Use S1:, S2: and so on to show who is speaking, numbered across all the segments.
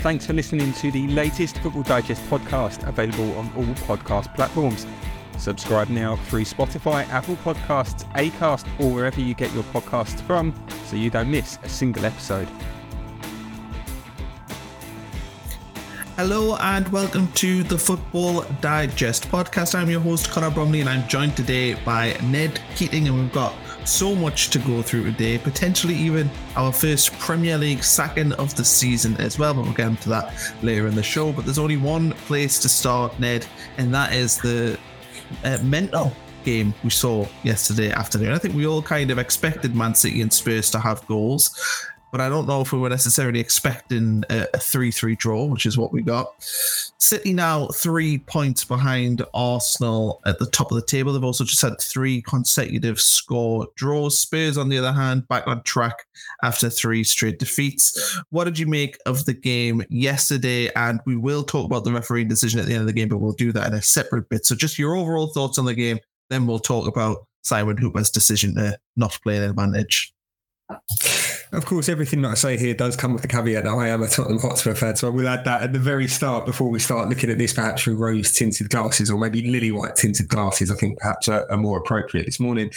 S1: Thanks for listening to the latest Football Digest podcast, available on all podcast platforms. Subscribe now through Spotify, Apple Podcasts, Acast, or wherever you get your podcasts from so you don't miss a single episode.
S2: Hello and welcome to the Football Digest podcast. I'm your host, Connor Bromley, and I'm joined today by Ned Keating, and we've got so much to go through today, potentially even our first Premier League second of the season as well. But we'll get into that later in the show. But there's only one place to start, Ned, and that is the uh, mental game we saw yesterday afternoon. I think we all kind of expected Man City and Spurs to have goals but I don't know if we were necessarily expecting a 3 3 draw, which is what we got. City now three points behind Arsenal at the top of the table. They've also just had three consecutive score draws. Spurs, on the other hand, back on track after three straight defeats. What did you make of the game yesterday? And we will talk about the referee decision at the end of the game, but we'll do that in a separate bit. So, just your overall thoughts on the game, then we'll talk about Simon Hooper's decision to not play an advantage.
S3: Of course, everything that I say here does come with the caveat that I am a Tottenham Hotspur fan, so I will add that at the very start before we start looking at this perhaps through rose tinted glasses or maybe lily white tinted glasses. I think perhaps are, are, more appropriate this morning.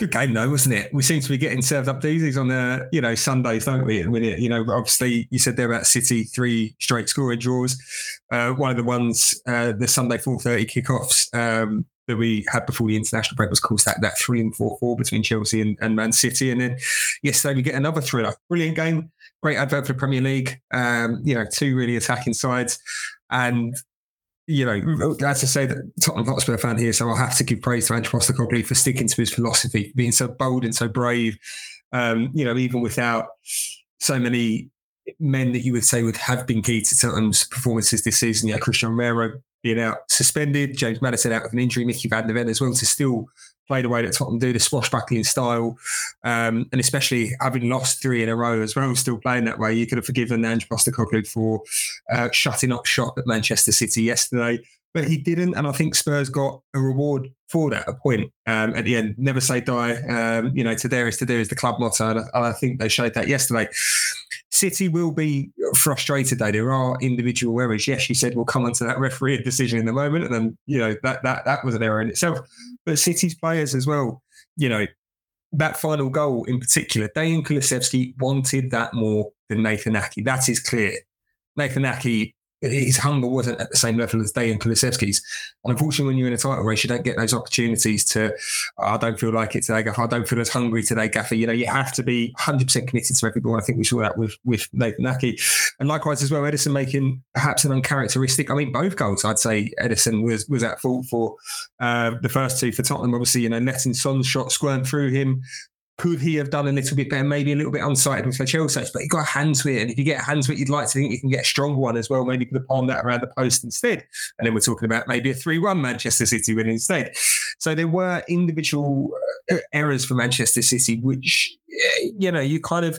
S3: Good game though, wasn't it? We seem to be getting served up daisies on the you know Sundays, don't we? It, you know, obviously you said there about City three straight scoring draws. Uh, one of the ones uh, the Sunday four thirty kickoffs. Um, that we had before the international break was, of course, that, that three and four four between Chelsea and, and Man City. And then yesterday we get another thriller. Brilliant game, great advert for the Premier League. Um, you know, two really attacking sides. And you know, as I say, that Tottenham Hotspur fan here, so I'll have to give praise to Ange Postecoglou for sticking to his philosophy, being so bold and so brave. Um, you know, even without so many men that you would say would have been key to Tottenham's performances this season. Yeah, Cristian Romero being out suspended, James Maddison out with an injury, Micky van de Ven as well to still play the way that Tottenham do, the swashbuckling style, um, and especially having lost three in a row as well, still playing that way. You could have forgiven Ange Postecoglou for uh, shutting up shop at Manchester City yesterday but he didn't. And I think Spurs got a reward for that, a point um, at the end. Never say die. Um, you know, to there is to do is the club motto. And I, I, think they showed that yesterday. City will be frustrated though. There are individual errors. Yes, you said we'll come onto that referee decision in a moment. And then, you know, that that that was an error in itself. But City's players as well, you know, that final goal in particular, Dejan Kulusevski wanted that more than Nathan Ake. That is clear. Nathan Ake his hunger wasn't at the same level as Dejan Kulusevski's. And unfortunately, when you're in a title race, you don't get those opportunities to, I don't feel like it today, Gaffer. I don't feel as hungry today, Gaffer. You know, you have to be 100% committed to every. I think we saw that with, with Nathan Ake. And likewise as well, Ederson making perhaps an uncharacteristic, I mean, both goals, I'd say Ederson was was at fault for uh, the first two for Tottenham. Obviously, you know, letting Son's shot squirm through him, could he have done a little bit better, maybe a little bit unsighted with the Chelsea? But he got a hand to it. And if you get a hand to it, you'd like to think you can get a stronger one as well. Maybe you could have palmed that around the post instead. And then we're talking about maybe a 3 1 Manchester City win instead. So there were individual uh, errors for Manchester City, which, you know, you kind of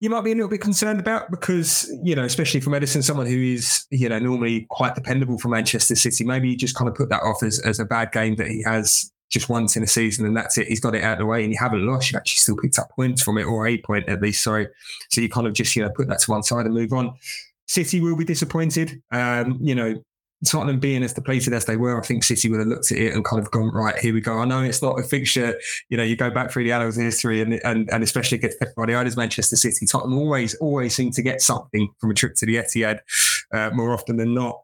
S3: you might be a little bit concerned about because, you know, especially from Ederson, someone who is, you know, normally quite dependable for Manchester City, maybe you just kind of put that off as, as a bad game that he has just once in a season and that's it. He's got it out of the way and you haven't lost. You've actually still picked up points from it or a point at least. Sorry. So you kind of just, you know, put that to one side and move on. City will be disappointed. Um, you know, Tottenham being as depleted as they were, I think City would have looked at it and kind of gone, right, here we go. I know it's not a fixture. You know, you go back through the annals of history and and, and especially against Pep Guardiola's Manchester City, Tottenham always, always seem to get something from a trip to the Etihad uh, more often than not.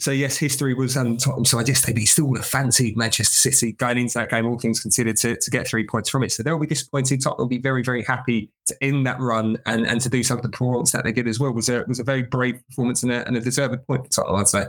S3: So yes, history was on Tottenham side yesterday, but he still would have fancied Manchester City going into that game, all things considered, to, to get three points from it. So they'll be disappointed. Tottenham will be very, very happy to end that run and, and to do some of the performance that they did as well. Was a was a very brave performance and a, and a deserved point for Tottenham, I'd say.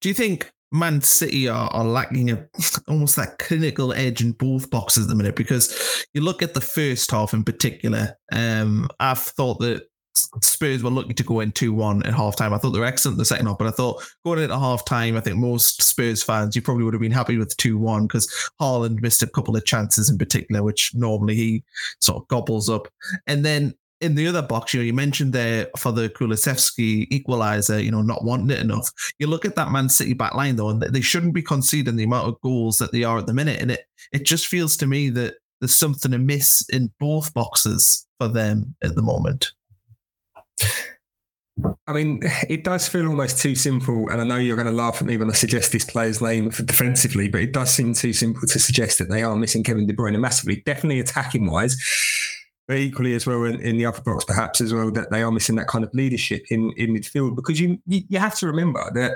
S2: Do you think Man City are, are lacking a, almost that clinical edge in both boxes at the minute? Because you look at the first half in particular, um, I've thought that Spurs were lucky to go in 2 1 at half time. I thought they were excellent the second half, but I thought going into half time, I think most Spurs fans, you probably would have been happy with 2 1 because Haaland missed a couple of chances in particular, which normally he sort of gobbles up. And then in the other box, you know, you mentioned there for the Kulusevski equaliser, you know, not wanting it enough. You look at that Man City back line though, and they shouldn't be conceding the amount of goals that they are at the minute. And it it just feels to me that there's something amiss in both boxes for them at the moment.
S3: I mean, it does feel almost too simple, and I know you're going to laugh at me when I suggest this player's name defensively, but it does seem too simple to suggest that they are missing Kevin De Bruyne massively, definitely attacking wise, but equally as well in, in, the upper box, perhaps as well that they are missing that kind of leadership in in midfield because you you have to remember that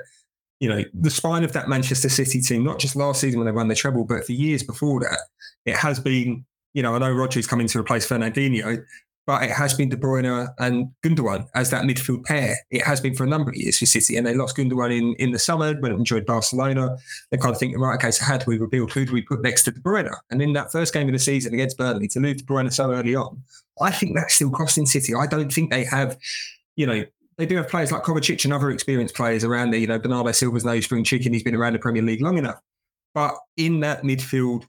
S3: you know the spine of that Manchester City team, not just last season when they won the treble, but for years before that, it has been. You know, I know Rodri's coming to replace Fernandinho, but it has been De Bruyne and Gundogan as that midfield pair. It has been for a number of years for City, and they lost Gundogan in, in the summer when it enjoyed Barcelona. They kind of thinking, right, okay, so how do we rebuild? Who do we put next to De Bruyne? And in that first game of the season against Burnley, to move De Bruyne so early on, I think that's still costing City. I don't think they have, you know, they do have players like Kovacic and other experienced players around there. You know, Bernardo Silva's no spring chicken. He's been around the Premier League long enough. But in that midfield,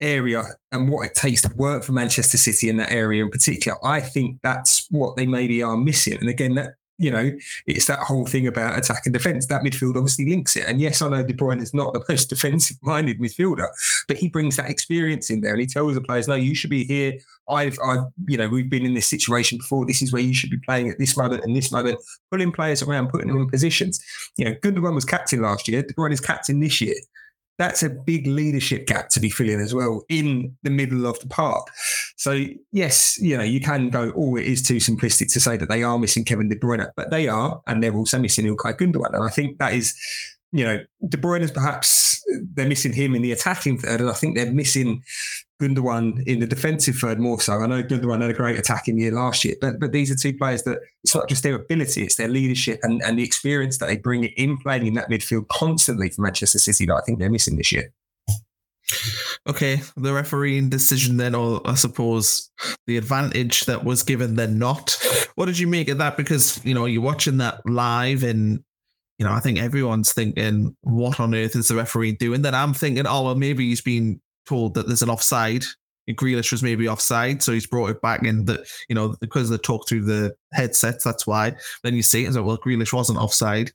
S3: area and what it takes to work for Manchester City in that area in particular, I think that's what they maybe are missing. And again, that you know, it's that whole thing about attack and defence. That midfield obviously links it. And yes, I know De Bruyne is not the most defensive minded midfielder, but he brings that experience in there and he tells the players, no, you should be here. I've, I've, you know, we've been in this situation before. This is where you should be playing at this moment and this moment, pulling players around, putting them in positions. You know, Gundogan was captain last year. De Bruyne is captain this year that's a big leadership gap to be filling as well in the middle of the park. So yes, you know, you can go, oh, it is too simplistic to say that they are missing Kevin De Bruyne, but they are, and they're also missing Ilkay Gundogan. And I think that is, you know, De Bruyne is perhaps they're missing him in the attacking third, and I think they're missing Gundogan in the defensive third more so. I know Gundogan had a great attacking year last year, but but these are two players that it's not just their ability, it's their leadership and, and the experience that they bring in playing in that midfield constantly for Manchester City that I think they're missing this year.
S2: Okay, the refereeing decision then, or I suppose the advantage that was given then not. What did you make of that? Because you know you're watching that live, and you know I think everyone's thinking, "What on earth is the referee doing?" Then I'm thinking, "Oh well, maybe he's been told that there's an offside. Grealish was maybe offside, so he's brought it back in that, you know, because they talk through the headsets, that's why. Then you see it and like, well, Grealish wasn't offside.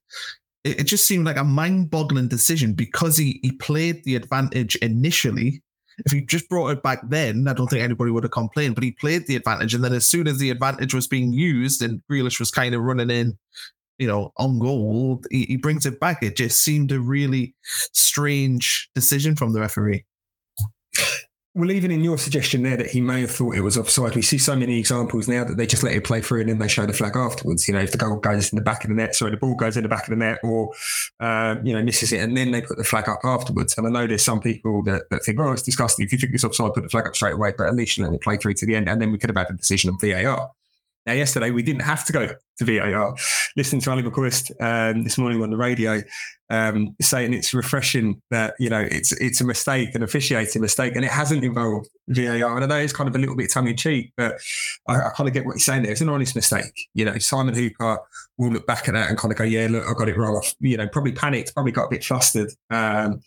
S2: It, it just seemed like a mind boggling decision because he, he played the advantage initially. If he just brought it back then, I don't think anybody would have complained, but he played the advantage. And then as soon as the advantage was being used and Grealish was kind of running in, you know, on goal, he, he brings it back. It just seemed a really strange decision from the referee.
S3: Well, even in your suggestion there that he may have thought it was offside, we see so many examples now that they just let it play through and then they show the flag afterwards. You know, if the goal goes in the back of the net, sorry, the ball goes in the back of the net or, uh, you know, misses it and then they put the flag up afterwards. And I know there's some people that, that think, oh, it's disgusting. If you think it's offside, put the flag up straight away, but at least you let it play through to the end and then we could have had a decision on VAR. Now, yesterday we didn't have to go to VAR. Listening to Ally McCoist um, this morning on the radio, um, saying it's refreshing that you know it's it's a mistake, an officiating mistake, and it hasn't involved VAR. And I know it's kind of a little bit tongue in cheek, but I, I kind of get what you're saying there. It's an honest mistake. You know, Simon Hooper will look back at that and kind of go, "Yeah, look, I got it wrong." You know, probably panicked, probably got a bit flustered. Um,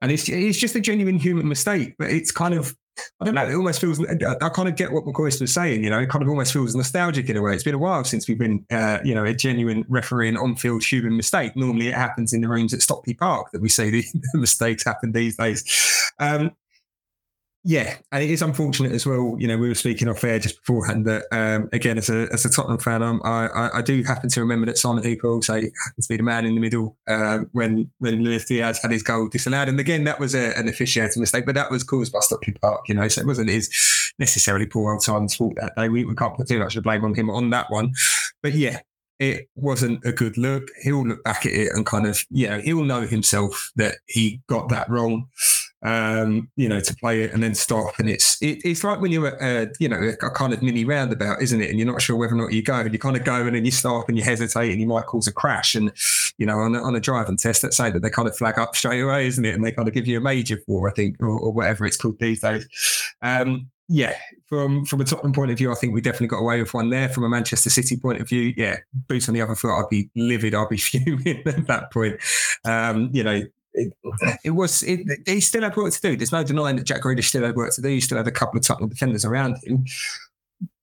S3: and it's it's just a genuine human mistake, but it's kind of I don't know. It almost feels. I kind of get what McCoist was saying. You know, it kind of almost feels nostalgic in a way. It's been a while since we've been, uh, you know, a genuine referee refereeing on-field human mistake. Normally, it happens in the rooms at Stockley Park that we see the, the mistakes happen these days. Um, yeah, and it is unfortunate as well. You know, we were speaking off air just beforehand that um, again, as a as a Tottenham fan, I, I, I do happen to remember that Simon Hooper also happens to be the man in the middle uh, when when Luis Diaz had his goal disallowed, and again, that was a, an officiating mistake, but that was caused by Stockley Park. You know, so it wasn't his necessarily poor old Simon's fault that day. We, we can't put too much of blame on him on that one, but yeah, it wasn't a good look. He'll look back at it and kind of, you know, he'll know himself that he got that wrong um, you know, to play it and then stop. And it's it, it's like when you're at, a, you know, a kind of mini roundabout, isn't it? And you're not sure whether or not you go, and you kind of go and then you stop and you hesitate and you might cause a crash. And you know, on a, on a driving test, let's say that they kind of flag up straight away, isn't it? And they kind of give you a major for, I think, or, or whatever it's called these days. Um, yeah, from from a Tottenham point of view, I think we definitely got away with one there. From a Manchester City point of view, yeah, boots on the other foot, I'd be livid, I'd be fuming at that point. Um, you know, it, it was it, he still had work to do. There's no denying that Jack Grealish still had work to do. He still had a couple of Tottenham defenders around him.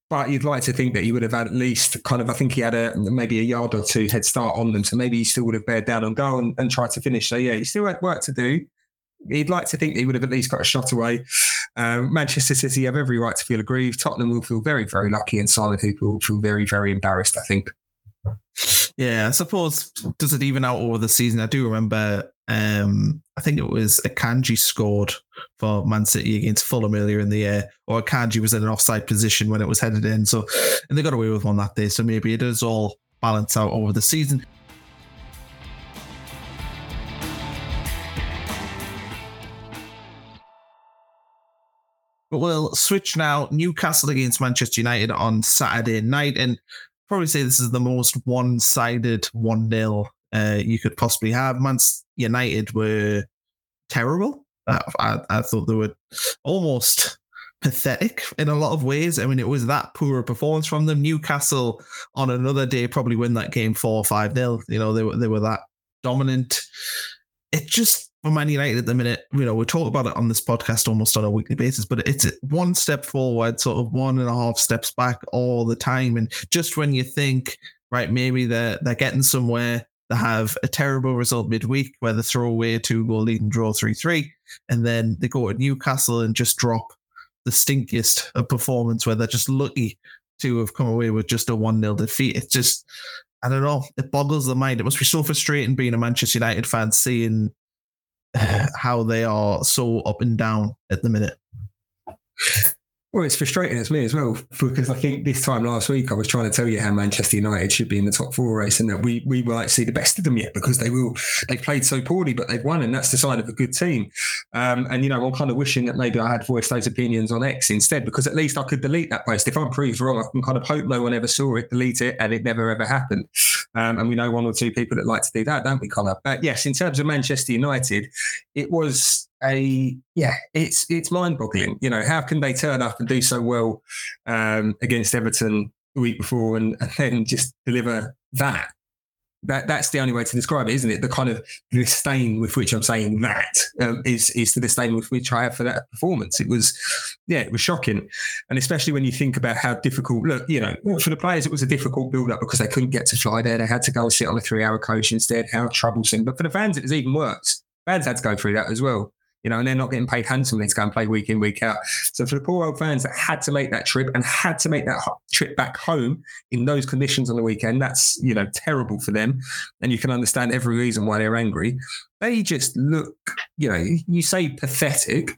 S3: But you'd like to think that he would have had at least kind of, I think he had a maybe a yard or two head start on them. So maybe he still would have bared down on goal and, and tried to finish. So yeah, he still had work to do. He'd like to think he would have at least got a shot away. Um, Manchester City have every right to feel aggrieved. Tottenham will feel very, very lucky, and Simon Hooper will feel very, very embarrassed. I think.
S2: Yeah, I suppose does it even out over the season? I do remember. Um, I think it was Akanji scored for Man City against Fulham earlier in the year, or Akanji was in an offside position when it was headed in. So, and they got away with one that day. So maybe it does all balance out over the season. But we'll switch now. Newcastle against Manchester United on Saturday night. And probably say this is the most one sided 1 0 uh, you could possibly have. Man United were terrible. I, I, thought they were almost pathetic in a lot of ways. I mean, it was that poor a performance from them. Newcastle on another day probably win that game 4 5 nil. You know, they were, they were that dominant. It just for Man United at the minute, you know, we talk about it on this podcast almost on a weekly basis, but it's one step forward, sort of one and a half steps back all the time. And just when you think, right, maybe they're they're getting somewhere, they have a terrible result midweek where they throw away a two goal lead and draw three three, and then they go to Newcastle and just drop the stinkiest of performance where they're just lucky to have come away with just a one 0 defeat. It's just I don't know. It boggles the mind. It must be so frustrating being a Manchester United fan, seeing how they are so up and down at the minute.
S3: Well, it's frustrating as me as well because I think this time last week I was trying to tell you how Manchester United should be in the top four race and that we we might see the best of them yet because they will they played so poorly but they've won and that's the sign of a good team. Um, and you know I'm kind of wishing that maybe I had voiced those opinions on X instead because at least I could delete that post. If I'm proved wrong, I can kind of hope no one ever saw it, delete it, and it never ever happened. Um, and we know one or two people that like to do that, don't we, Connor? But yes, in terms of Manchester United, it was a yeah, it's it's mind boggling. You know, how can they turn up and do so well um, against Everton the week before and, and then just deliver that? That that's the only way to describe it, isn't it? The kind of disdain with which I'm saying that um, is is the disdain with which I have for that performance. It was, yeah, it was shocking, and especially when you think about how difficult. Look, you know, for the players, it was a difficult build up because they couldn't get to fly there. They had to go sit on a three hour coach instead. How troublesome! But for the fans, it was even worse. Fans had to go through that as well you know, and they're not getting paid handsomely to go and play week in, week out. So for the poor old fans that had to make that trip and had to make that trip back home in those conditions on the weekend, that's, you know, terrible for them. And you can understand every reason why they're angry. They just look, you know, you say pathetic.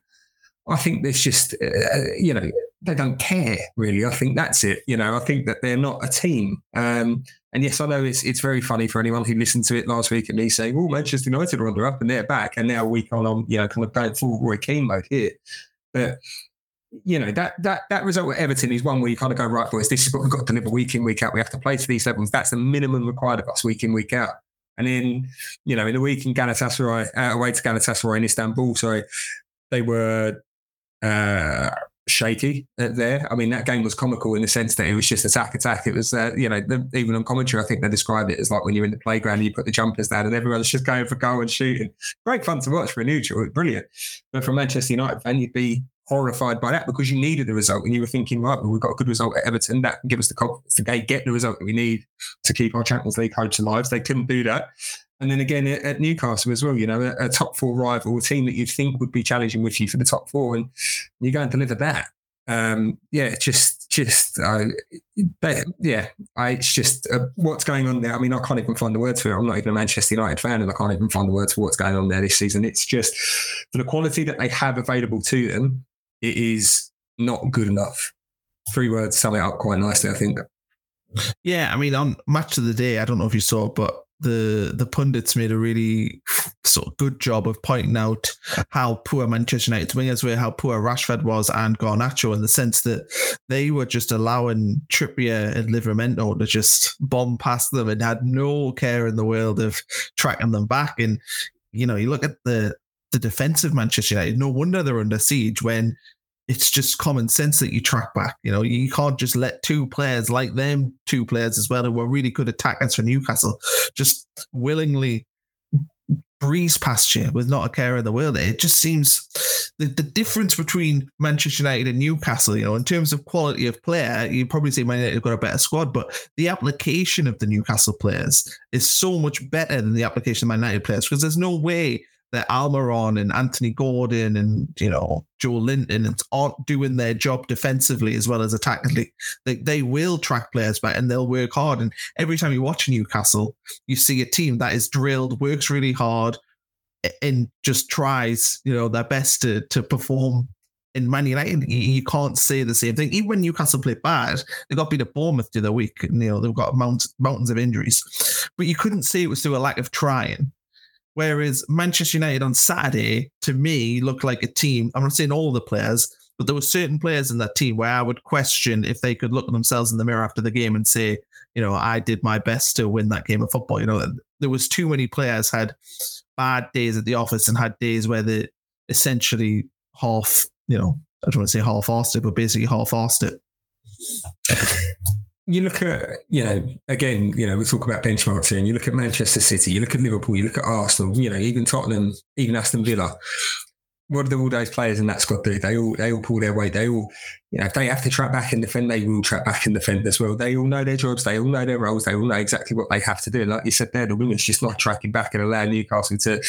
S3: I think there's just, uh, you know, they don't care really. I think that's it. You know, I think that they're not a team. Um, and yes, I know it's it's very funny for anyone who listened to it last week and me saying, "Oh, Manchester United are under up and they're back," and now we on on you know kind of going full Roy Keane mode here. But you know that that that result at Everton is one where you kind of go right, boys. This is what we've got to deliver week in week out. We have to play to these levels. That's the minimum required of us week in week out. And then you know in the week in Galatasaray, uh, away to Galatasaray in Istanbul, sorry, they were. Uh, shaky there. I mean, that game was comical in the sense that it was just attack, attack. It was, uh, you know, the, even on commentary, I think they described it as like when you're in the playground and you put the jumpers down and everyone's just going for goal and shooting. Great fun to watch for a neutral. Brilliant. But for Manchester United fan, you'd be horrified by that because you needed the result and you were thinking, right, well, we've got a good result at Everton. That can give us the confidence to get the result that we need to keep our Champions League hopes alive. They couldn't do that. And then again at Newcastle as well, you know, a, a, top four rival, a team that you'd think would be challenging with you for the top four, and you go and deliver that. Um, yeah, just, just, uh, but yeah, I, it's just uh, what's going on there. I mean, I can't even find the words for it. I'm not even a Manchester United fan, and I can't even find the words for what's going on there this season. It's just for the quality that they have available to them, it is not good enough. Three words sum it up quite nicely, I think.
S2: Yeah, I mean, on match of the day, I don't know if you saw, but the the pundits made a really sort of good job of pointing out how poor Manchester United wingers were, how poor Rashford was, and Garnacho in the sense that they were just allowing Trippier and Livramento to just bomb past them and had no care in the world of tracking them back. And you know, you look at the the defensive Manchester United. No wonder they're under siege when it's just common sense that you track back. You know, you can't just let two players like them, two players as well, who were really good attackers for Newcastle, just willingly breeze past you with not a care in the world. It just seems the, the difference between Manchester United and Newcastle, you know, in terms of quality of player, you probably say Man United have got a better squad, but the application of the Newcastle players is so much better than the application of Man United players because there's no way that Almiron and Anthony Gordon and you know Joelinton aren't doing their job defensively as well as attackingly. They they will track players back and they'll work hard. And every time you watch Newcastle, you see a team that is drilled, works really hard, and just tries you know their best to to perform. In Man United, you can't say the same thing. Even when Newcastle played bad, they got beat at Bournemouth the other week. You know they've got mountains mountains of injuries, but you couldn't say it was through a lack of trying Whereas Manchester United on Saturday, to me, looked like a team. I'm not saying all the players, but there were certain players in that team where I would question if they could look themselves in the mirror after the game and say, you know, I did my best to win that game of football. You know, there was too many players had bad days at the office and had days where they essentially half, you know, I don't want to say half-assed it, but basically half-assed it
S3: you look at, you know, again, you know, we talk about benchmarks here, and you look at Manchester City, you look at Liverpool, you look at Arsenal, you know, even Tottenham, even Aston Villa. What do all those players in that squad do? They all they all pull their weight. They all, you know, if they have to track back and defend, they will track back and defend as well. They all know their jobs. They all know their roles. They all know exactly what they have to do. Like you said there, the women's just not tracking back and allow Newcastle to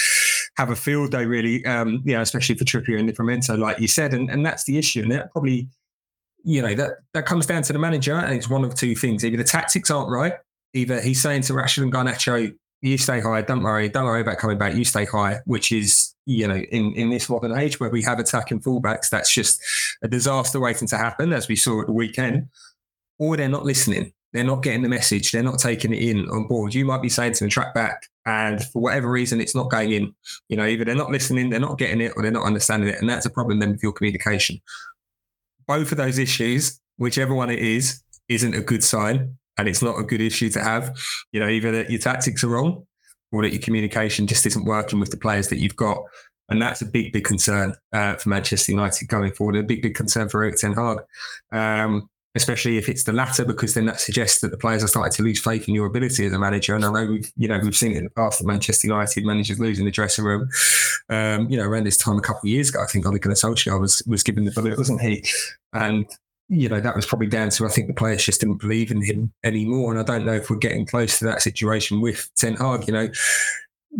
S3: have a field day really, um, you know, especially for Trippier and Livramento, like you said, and and that's the issue. And that probably you know, that, that comes down to the manager. And it's one of two things. Either the tactics aren't right, either he's saying to Rashford and Garnacho, you stay high, don't worry, don't worry about coming back, you stay high, which is, you know, in, in this modern age where we have attacking fullbacks, that's just a disaster waiting to happen, as we saw at the weekend. Or they're not listening. They're not getting the message. They're not taking it in on board. You might be saying to them, track back. And for whatever reason, it's not going in. You know, either they're not listening, they're not getting it, or they're not understanding it. And that's a problem then with your communication both of those issues, whichever one it is, isn't a good sign. And it's not a good issue to have. You know, either that your tactics are wrong or that your communication just isn't working with the players that you've got. And that's a big, big concern uh, for Manchester United going forward. A big, big concern for Erik Ten Hag. Um, especially if it's the latter, because then that suggests that the players are starting to lose faith in your ability as a manager. And I know we've, you know, we've seen it in the past that Manchester United managers losing the dressing room. Um, you know, around this time a couple of years ago, I think Ole Gunnar Solskjaer was was given the bullet, wasn't he? And you know, that was probably down to I think the players just didn't believe in him anymore. And I don't know if we're getting close to that situation with Ten Hag. You know,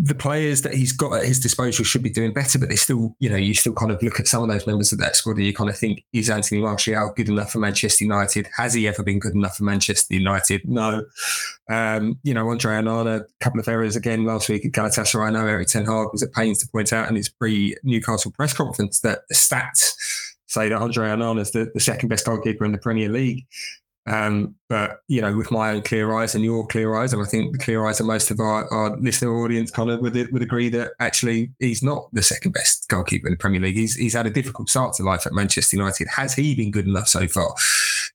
S3: the players that he's got at his disposal should be doing better, but they still, you know, you still kind of look at some of those members of that squad and you kind of think, is Anthony Martial good enough for Manchester United? Has he ever been good enough for Manchester United? No. Um, you know, Andre Onana, a couple of errors again last week at Galatasaray. I know Erik Ten Hag was at pains to point out in his pre-Newcastle press conference that the stats say that Andre Onana is the, the second best goalkeeper in the Premier League. Um, but you know, with my own clear eyes and your clear eyes, and I think the clear eyes of most of our, our listener audience kind of would, would agree that actually he's not the second best goalkeeper in the Premier League. He's he's had a difficult start to life at Manchester United. Has he been good enough so far?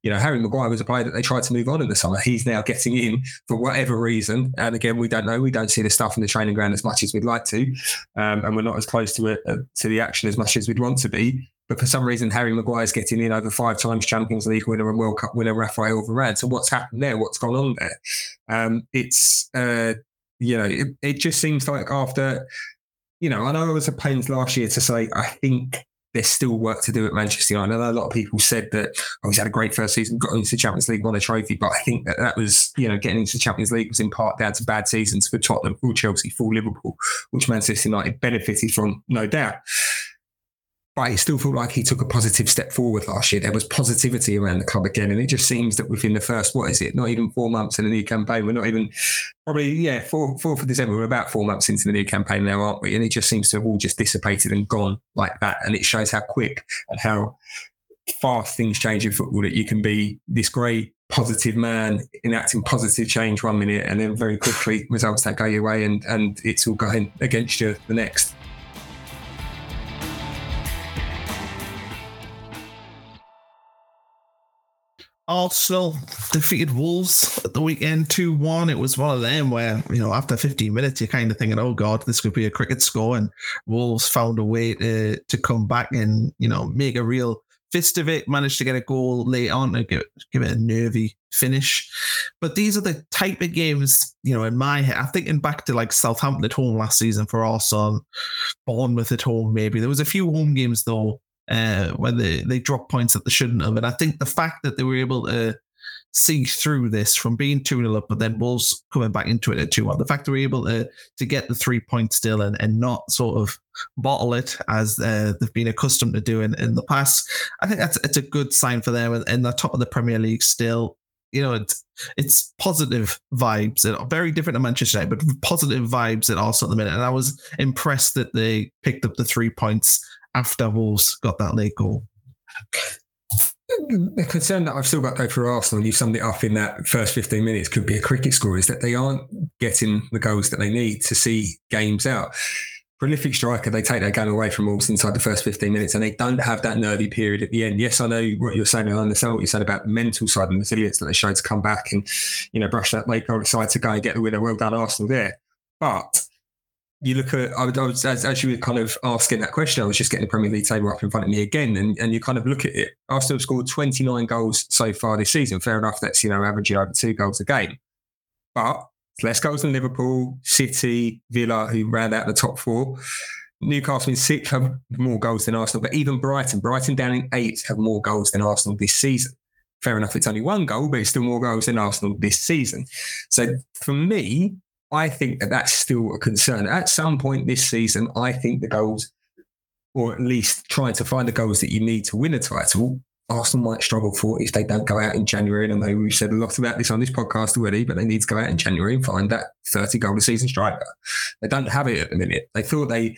S3: You know, Harry Maguire was a player that they tried to move on in the summer. He's now getting in for whatever reason, and again, we don't know. We don't see the stuff in the training ground as much as we'd like to, um, and we're not as close to it uh, to the action as much as we'd want to be. But for some reason, Harry Maguire's getting in over five times Champions League winner and World Cup winner Raphael Varane. So what's happened there? What's gone on there? Um, it's uh, you know, it, it, just seems like after, you know, I know I was at pains last year to say I think there's still work to do at Manchester United. I know a lot of people said that oh, he's had a great first season, got into the Champions League, won a trophy, but I think that that was, you know, getting into the Champions League was in part down to bad seasons for Tottenham, for Chelsea, for Liverpool, which Manchester United benefited from, no doubt but it still felt like he took a positive step forward last year. There was positivity around the club again. And it just seems that within the first, what is it, not even four months in the new campaign, we're not even probably, yeah, four, of December, we're about four months into the new campaign now, aren't we? And it just seems to have all just dissipated and gone like that. And it shows how quick and how fast things change in football that you can be this great positive man enacting positive change one minute and then very quickly results that go your way and, and it's all going against you the next.
S2: Arsenal defeated Wolves at the weekend 2 1. It was one of them where, you know, after 15 minutes, you're kind of thinking, oh, God, this could be a cricket score. And Wolves found a way to, to come back and, you know, make a real fist of it, managed to get a goal late on to give, give it a nervy finish. But these are the type of games, you know, in my head, I'm thinking back to like Southampton at home last season for Arsenal, Bournemouth at home, maybe. There was a few home games, though, uh, when they, they drop points that they shouldn't have. And I think the fact that they were able to see through this from being 2 0 up, but then Wolves coming back into it at 2 1. The fact that we're able to, to get the three points still and, and not sort of bottle it as uh, they've been accustomed to doing in the past, I think that's it's a good sign for them. And, the top of the Premier League still, you know, it's it's positive vibes. Very different to Manchester United, but positive vibes at Arsenal at the minute. And I was impressed that they picked up the three points after Wolves got that late goal.
S3: The concern that I've still got though for Arsenal, you summed it up in that first 15 minutes, could be a cricket score, is that they aren't getting the goals that they need to see games out. Prolific striker, they take that game away from Wolves inside the first 15 minutes and they don't have that nervy period at the end. Yes, I know what you're saying. I understand what you said about the mental side and the resilience that they showed to come back and, you know, brush that late goal aside to go and get the winner. Well done, Arsenal there. But you look at, I was, as, you were kind of asking that question, I was just getting the Premier League table up in front of me again, and, and you kind of look at it. Arsenal scored 29 goals so far this season. Fair enough, that's, you know, averaging over two goals a game. But less goals than Liverpool, City, Villa, who ran out the top four. Newcastle in six have more goals than Arsenal, but even Brighton, Brighton down in eight have more goals than Arsenal this season. Fair enough, it's only one goal, but it's still more goals than Arsenal this season. So for me, I think that that's still a concern. At some point this season, I think the goals, or at least trying to find the goals that you need to win a title, Arsenal might struggle for if they don't go out in January. And I know we've said a lot about this on this podcast already, but they need to go out in January and find that 30 goal a season striker. They don't have it at the minute. They thought they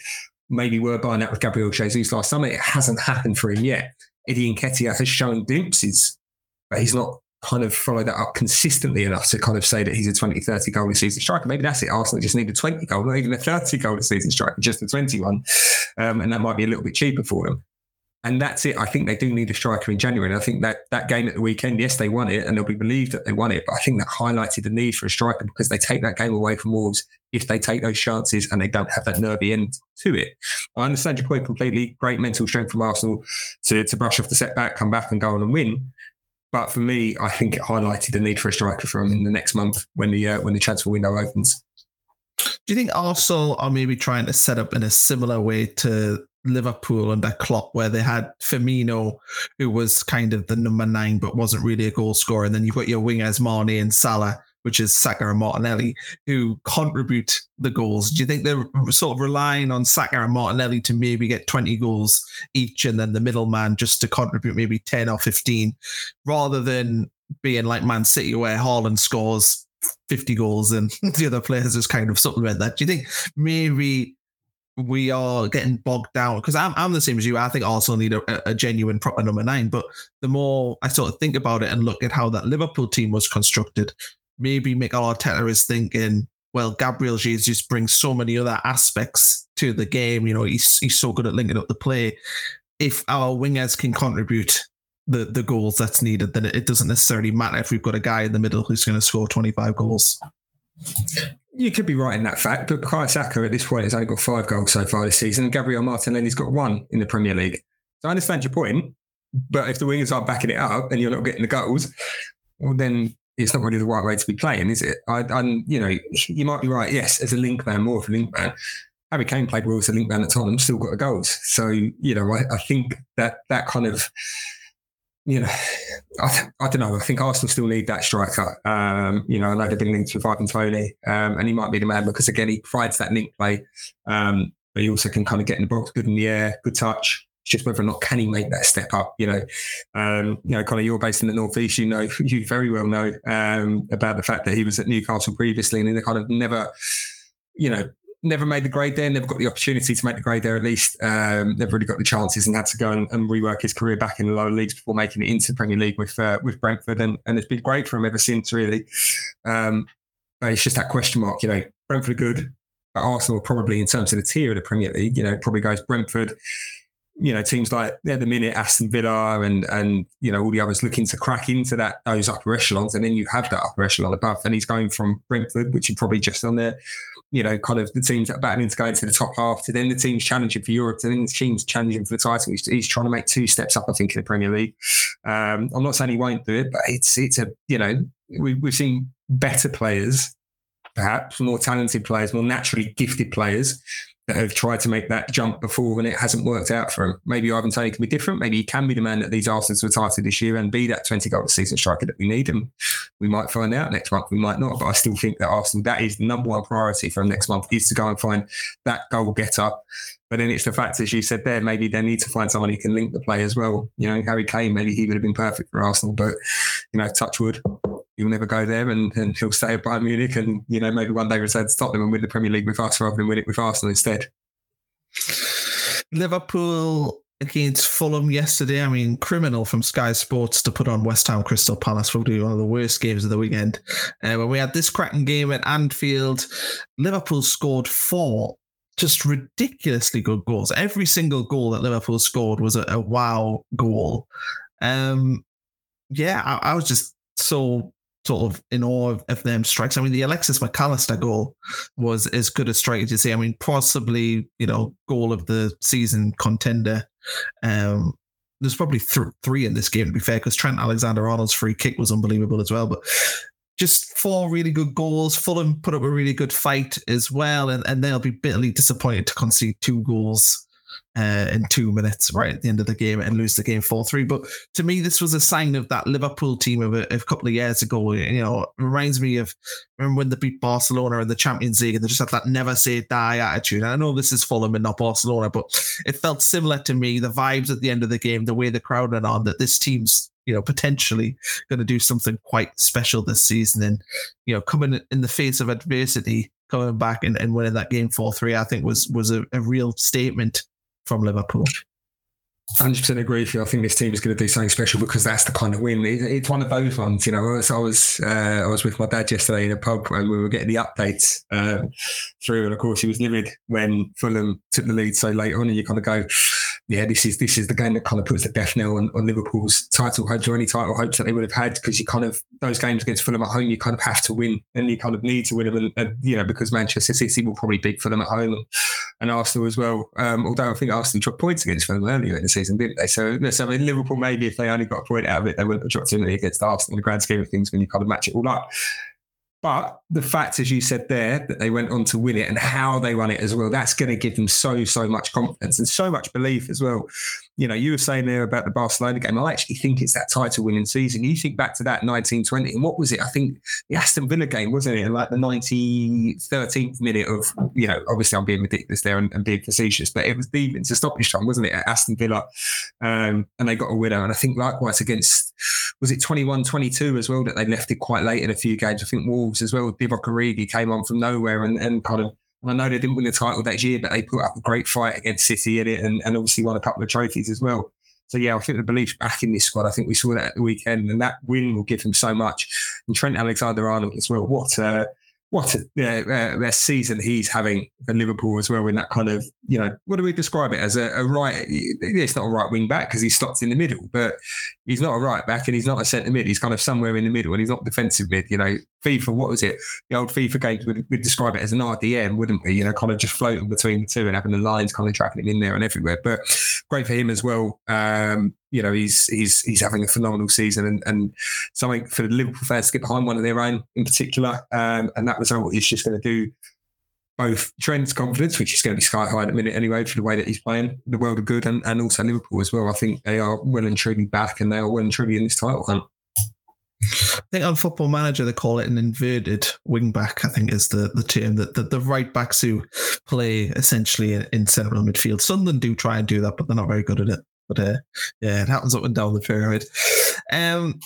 S3: maybe were buying that with Gabriel Jesus last summer. It hasn't happened for him yet. Eddie Nketiah has shown glimpses, but he's not kind of follow that up consistently enough to kind of say that he's a 20, 30 goal a season striker. Maybe that's it. Arsenal just need a 20 goal, not even a 30 goal a season striker, just a 21. Um, and that might be a little bit cheaper for them. And that's it. I think they do need a striker in January. And I think that that game at the weekend, yes, they won it and they'll be believed that they won it. But I think that highlighted the need for a striker because they take that game away from Wolves if they take those chances and they don't have that nervy end to it. I understand your point completely. Great mental strength from Arsenal to, to brush off the setback, come back and go on and win. But for me, I think it highlighted the need for a striker for him in the next month when the uh, when the transfer window opens.
S2: Do you think Arsenal are maybe trying to set up in a similar way to Liverpool under Klopp, where they had Firmino, who was kind of the number nine but wasn't really a goal scorer, and then you've got your wingers Mane and Salah, which is Saka and Martinelli, who contribute the goals. Do you think they're sort of relying on Saka and Martinelli to maybe get 20 goals each and then the middleman just to contribute maybe 10 or 15, rather than being like Man City where Haaland scores 50 goals and the other players just kind of supplement that? Do you think maybe we are getting bogged down because I'm, I'm the same as you. I think Arsenal need a, a, genuine proper number nine. But the more I sort of think about it and look at how that Liverpool team was constructed, maybe Mikel Arteta is thinking, well, Gabriel Jesus just brings so many other aspects to the game. You know, he's he's so good at linking up the play. If our wingers can contribute the the goals that's needed, then it doesn't necessarily matter if we've got a guy in the middle who's going to score 25 goals.
S3: You could be right in that fact, but Bukayo Saka at this point has only got five goals so far this season, and Gabriel Martinelli's got one in the Premier League. So I understand your point, but if the wingers aren't backing it up and you're not getting the goals, well, then it's not really the right way to be playing, is it? I, am you know, you might be right. Yes, as a link man, more of a link man. Harry Kane played well as a link man at Tottenham, still got the goals. So you know, I, I think that that kind of, you know, I, I don't know. I think Arsenal still need that striker. Um, you know, I know they've been linked with Ivan Toney, um, and he might be the man because again, he provides that link play. Um, but he also can kind of get in the box, good in the air, good touch. It's just whether or not can he make that step up. You know, um, you know, Connor, you're based in the northeast. You know, you very well know um, about the fact that he was at Newcastle previously, and he kind of never, you know, never made the grade there. Never got the opportunity to make the grade there. At least um, never really got the chances, and had to go and, and, rework his career back in the lower leagues before making it into the Premier League with uh, with Brentford, and, and it's been great for him ever since. Really, um, it's just that question mark. You know, Brentford are good. But Arsenal probably in terms of the tier of the Premier League, you know, probably goes Brentford, you know, teams like at the minute Aston Villa and and you know all the others looking to crack into that those upper echelons, and then you have that upper echelon above, and he's going from Brentford, which is probably just on there, you know, kind of the teams that are battling to go into the top half, to then the teams challenging for Europe, to then the teams challenging for the title. He's, he's trying to make two steps up, I think, in the Premier League. Um, I'm not saying he won't do it, but it's it's a you know we, we've seen better players, perhaps more talented players, more naturally gifted players that have tried to make that jump before and it hasn't worked out for him. Maybe Ivan Toney can be different. Maybe he can be the man that these Arsenals were title this year and be that 20 goal season striker that we need. And we might find out next month. We might not. But I still think that Arsenal, that is the number one priority for next month is to go and find that goal getter. But then it's the fact, as you said there, maybe they need to find someone who can link the play as well. You know, Harry Kane, maybe he would have been perfect for Arsenal. But, you know, touch wood, he'll never go there and, and he'll stay at Bayern Munich and, you know, maybe one day return to Tottenham and win the Premier League with us rather than win it with Arsenal instead.
S2: Liverpool against Fulham yesterday. I mean, criminal from Sky Sports to put on West Ham Crystal Palace, probably one of the worst games of the weekend. Uh, when we had this cracking game at Anfield, Liverpool scored four just ridiculously good goals. Every single goal that Liverpool scored was a, a wow goal. Um, yeah, I, I was just so sort of in awe of, of, them strikes. I mean, the Alexis Mac Allister goal was as good a strike as you see. I mean, possibly, you know, goal of the season contender. Um, there's probably th- three in this game, to be fair, because Trent Alexander Arnold's free kick was unbelievable as well. But just four really good goals. Fulham put up a really good fight as well, and, and they'll be bitterly disappointed to concede two goals uh, in two minutes right at the end of the game and lose the game 4-3 but to me this was a sign of that liverpool team of a, a, couple of years ago. You know reminds me of remember when they beat barcelona in the champions league and they just had that never say die attitude. And i know this is fulham and not barcelona but it felt similar to me the vibes at the end of the game the way the crowd went on that this team's you know potentially going to do something quite special this season. And you know coming in the face of adversity coming back and, and winning that game 4-3 i think was was a, a real statement from Liverpool.
S3: 100% agree with you. I think this team is going to do something special because that's the kind of win. it's one of those ones, you know. I was I was, uh, I was with my dad yesterday in a pub and we were getting the updates uh, through, and of course he was livid when Fulham took the lead so late on, and you kind of go, yeah, this is this is the game that kind of puts the death knell on, on Liverpool's title hopes or any title hopes that they would have had because you kind of those games against Fulham at home you kind of have to win and you kind of need to win them and, you know because Manchester City will probably beat Fulham at home and, Arsenal as well. Um, although I think Arsenal dropped points against Fulham earlier in the season, didn't they? So, so I mean, Liverpool maybe if they only got a point out of it, they wouldn't have dropped many against Arsenal in the grand scheme of things when you kind of match it all up. But the fact, as you said there, that they went on to win it and how they won it as well, that's going to give them so, so much confidence and so much belief as well you know, you were saying there about the Barcelona game. I actually think it's that title winning season. You think back to that 1920, and what was it? I think the Aston Villa game, wasn't it? Like the 90, 13th minute of, you know, obviously I'm being ridiculous there and, and being facetious, but it was the a stoppage time, wasn't it? At Aston Villa. Um, and they got a winner. And I think likewise against, was it 21 22 as well, that they left it quite late in a few games. I think Wolves as well, with Divock Origi came on from nowhere and, and kind of I know they didn't win the title that year, but they put up a great fight against City in it and, and obviously won a couple of trophies as well. So yeah, I think the belief back in this squad. I think we saw that at the weekend, and that win will give them so much. And Trent Alexander-Arnold as well. What a what a uh, uh, season he's having for Liverpool as well in that kind of, you know, what do we describe it as a, a right? It's not a right wing back because he slots in the middle, but he's not a right back and he's not a centre mid. He's kind of somewhere in the middle and he's not defensive mid. You know, FIFA, what was it? The old FIFA games would, would describe it as an RDM, wouldn't we? You know, kind of just floating between the two and having the lines kind of tracking him in there and everywhere. But great for him as well. Um, you know, he's he's he's having a phenomenal season and, and something for the Liverpool fans to get behind one of their own in particular. Um, and that was what he's just going to do both Trent's confidence, which is going to be sky high in a minute anyway, for the way that he's playing, the world of good, and, and also Liverpool as well. I think they are well and truly back and they are well and truly in this title hunt.
S2: I think on Football Manager they call it an inverted wing back. I think is the, the term that the, the right backs who play essentially in, in central midfield. Sunderland do try and do that, but they're not very good at it. But uh, yeah, it happens up and down the pyramid. Um,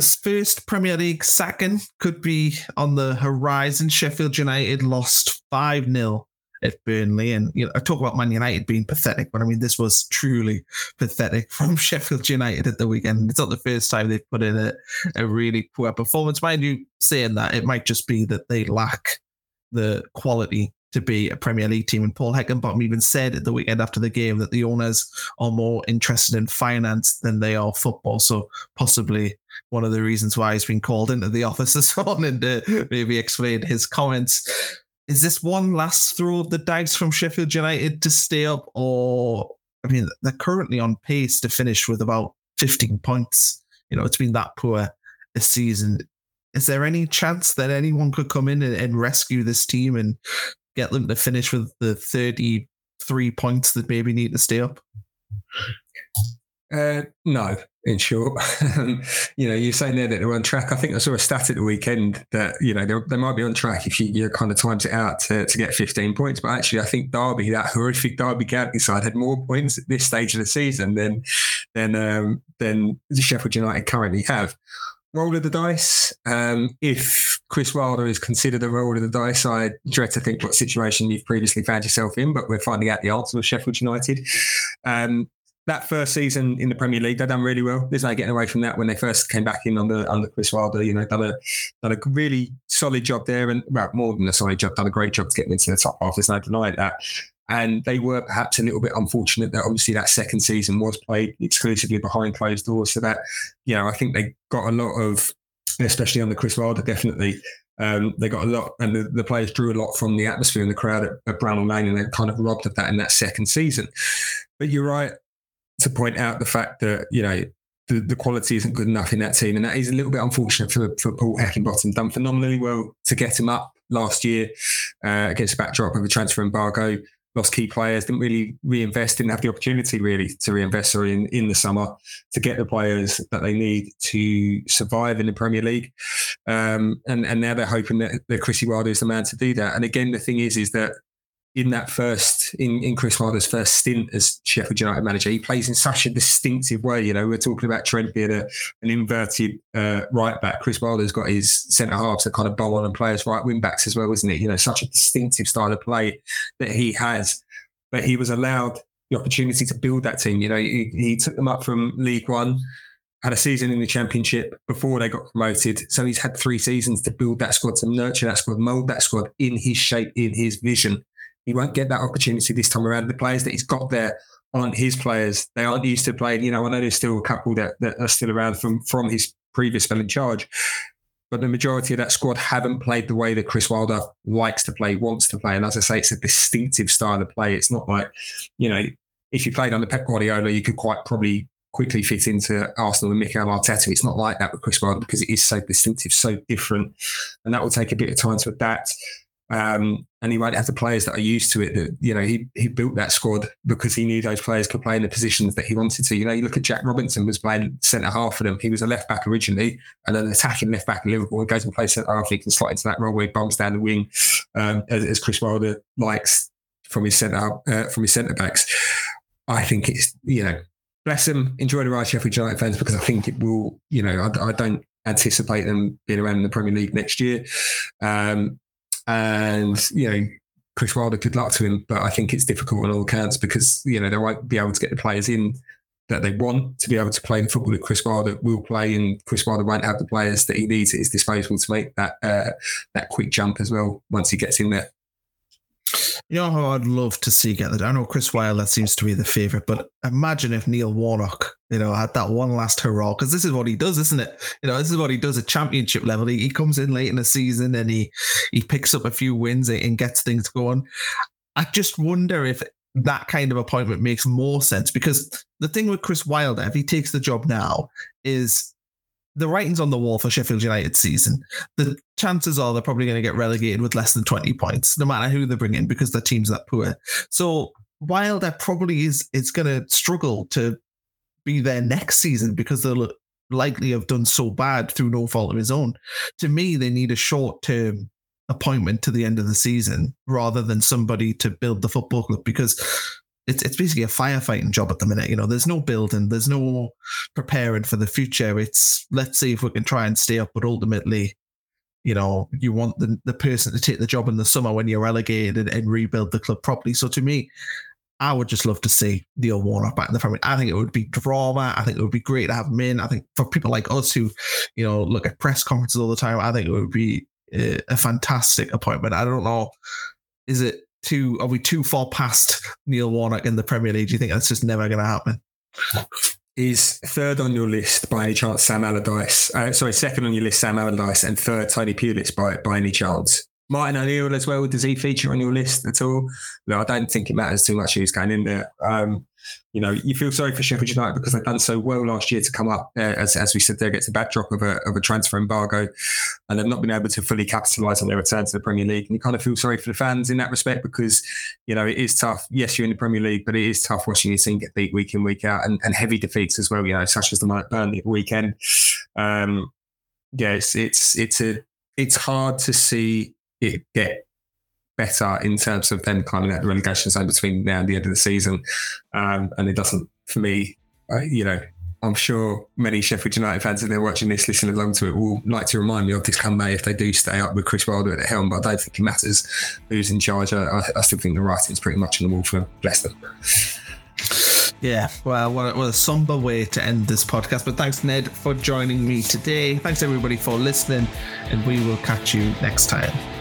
S2: first Premier League second could be on the horizon. Sheffield United lost 5 0 at Burnley. And you know, I talk about Man United being pathetic, but I mean, this was truly pathetic from Sheffield United at the weekend. It's not the first time they've put in a, a really poor performance. Mind you, saying that, it might just be that they lack the quality to be a Premier League team. And Paul Heckingbottom even said at the weekend after the game that the owners are more interested in finance than they are football. So possibly one of the reasons why he's been called into the office this morning to maybe explain his comments. Is this one last throw of the dice from Sheffield United to stay up, or I mean, they're currently on pace to finish with about 15 points. You know, it's been that poor a season is there any chance that anyone could come in and, and, rescue this team and get them to finish with the 33 points that maybe need to stay up?
S3: Uh, no, in short. you know, you're saying there that they're on track. I think I saw a stat at the weekend that, you know, they might be on track if you, you kind of times it out to, to get 15 points. But actually, I think Derby, that horrific Derby County side, had more points at this stage of the season than, than, um, than Sheffield United currently have. Roll of the dice. Um, if Chris Wilder is considered a roll of the dice, I dread to think what situation you've previously found yourself in, but we're finding out the answer with Sheffield United. Um, that first season in the Premier League, they done really well. There's no getting away from that. When they first came back in under under Chris Wilder, you know, done a done a really solid job there, and well, more than a solid job, done a great job to get them into the top half. There's no denying that. And they were perhaps a little bit unfortunate that obviously that second season was played exclusively behind closed doors. So that, you know, I think they got a lot of, especially under Chris Wilder, definitely um, they got a lot, and the, the, players drew a lot from the atmosphere and the crowd at, at Bramall Lane, and they kind of robbed of that in that second season. But you're right to point out the fact that you know the, the quality isn't good enough in that team, and that is a little bit unfortunate for, for Paul Heckingbottom. Done phenomenally well to get him up last year uh, against a backdrop of a transfer embargo. Lost key players, didn't really reinvest, didn't have the opportunity really to reinvest sorry, in, in the summer to get the players that they need to survive in the Premier League. Um, and, and now they're hoping that, that Chrissy Wilder is the man to do that. And again, the thing is, is that in that first in, in Chris Wilder's first stint as Sheffield United manager, he plays in such a distinctive way. You know, we're talking about Trent being a, an inverted uh, right back. Chris Wilder's got his centre halves that kind of bowl on and play as right wing backs as well, isn't it? You know, such a distinctive style of play that he has. But he was allowed the opportunity to build that team. You know, he, he took them up from League One had a season in the championship before they got promoted. So he's had three seasons to build that squad, to nurture that squad, mold that squad in his shape, in his vision. He won't get that opportunity this time around. The players that he's got there aren't his players. They aren't used to playing. You know, I know there's still a couple that, that are still around from from his previous spell in charge, but the majority of that squad haven't played the way that Chris Wilder likes to play, wants to play. And as I say, it's a distinctive style of play. It's not like, you know, if you played under Pep Guardiola, you could quite probably quickly fit into Arsenal and Mikel Arteta. It's not like that with Chris Wilder because it is so distinctive, so different, and that will take a bit of time to adapt. Um, and he won't have the players that are used to it. That you know, he he built that squad because he knew those players could play in the positions that he wanted to. You know, you look at Jack Robinson was playing centre half for them. He was a left back originally, and then attacking left back in Liverpool. He goes and plays centre half. He can slot into that role where he bumps down the wing, um, as, as, Chris Wilder likes from his centre uh, from his centre backs. I think it's you know, bless him. Enjoy the ride, Sheffield United fans, because I think it will. You know, I, I don't anticipate them being around in the Premier League next year. Um, and, you know, Chris Wilder, good luck to him. But I think it's difficult on all counts because, you know, they won't be able to get the players in that they want to be able to play the football that Chris Wilder will play, and Chris Wilder won't have the players that he needs at his disposal to make that uh, that quick jump as well once he gets in there.
S2: You know how I'd love to see get that. I know Chris Wilder seems to be the favourite, but imagine if Neil Warnock, you know, had that one last hurrah because this is what he does, isn't it? You know, this is what he does at championship level. He, he comes in late in the season and he he picks up a few wins and gets things going. I just wonder if that kind of appointment makes more sense because the thing with Chris Wilder, if he takes the job now, is the writing's on the wall for Sheffield United season. The chances are they're probably going to get relegated with less than 20 points, no matter who they bring in, because their team's that poor. So Wilder probably is it's going to struggle to be there next season because they'll likely have done so bad through no fault of his own. To me, they need a short term appointment to the end of the season rather than somebody to build the football club because it's it's basically a firefighting job at the minute. You know, there's no building, there's no preparing for the future. It's let's see if we can try and stay up, but ultimately, you know, you want the, the person to take the job in the summer when you're relegated and, and rebuild the club properly. So to me, I would just love to see Neil Warnock back in the family. I think it would be drama. I think it would be great to have him in. I think for people like us who, you know, look at press conferences all the time, I think it would be a, a fantastic appointment. I don't know. Is it too are we too far past Neil Warnock in the Premier League? Do you think that's just never going to happen?
S3: Is third on your list by any chance Sam Allardyce? Uh, sorry, second on your list Sam Allardyce, and third Tony Pulis by by any chance? Martin O'Neill as well. Does he feature on your list at all? No, I don't think it matters too much who's going in there. Um, you know, you feel sorry for Sheffield United because they've done so well last year to come up, uh, as, as we said there, gets a backdrop of a, of a transfer embargo. and they've not been able to fully capitalise on their return to the Premier League. And you kind of feel sorry for the fans in that respect because, you know, it is tough. Yes, you're in the Premier League, but it is tough watching your team get beat week in, week out and, and heavy defeats as well, you know, such as the one Burnley weekend. Um, yeah, it's, it's, it's, a, it's hard to see it get better in terms of them climbing out the relegation zone between now and the end of the season. Um, and it doesn't, for me, you know, I'm sure many Sheffield United fans, if they're watching this, listening along to it, will like to remind me of this come May if they do stay up with Chris Wilder at the helm. But I don't think it matters who's in charge. I, I still think the writing's pretty much on the wall for. Bless them.
S2: Yeah, well, what a, what a somber way to end this podcast. But thanks, Ned, for joining me today. Thanks, everybody, for listening, and we will catch you next time.